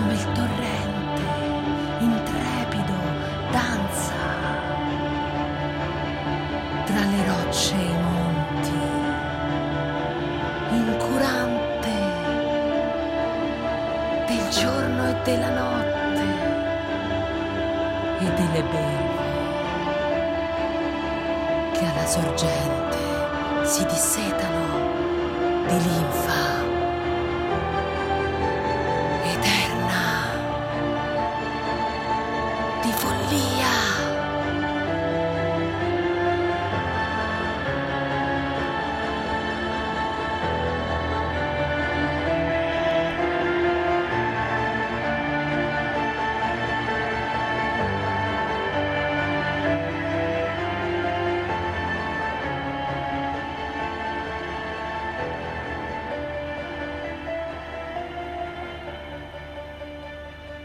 come il torrente, intrepido, danza tra le rocce e i monti, incurante del giorno e della notte e delle belve che alla sorgente si dissetano di linfa.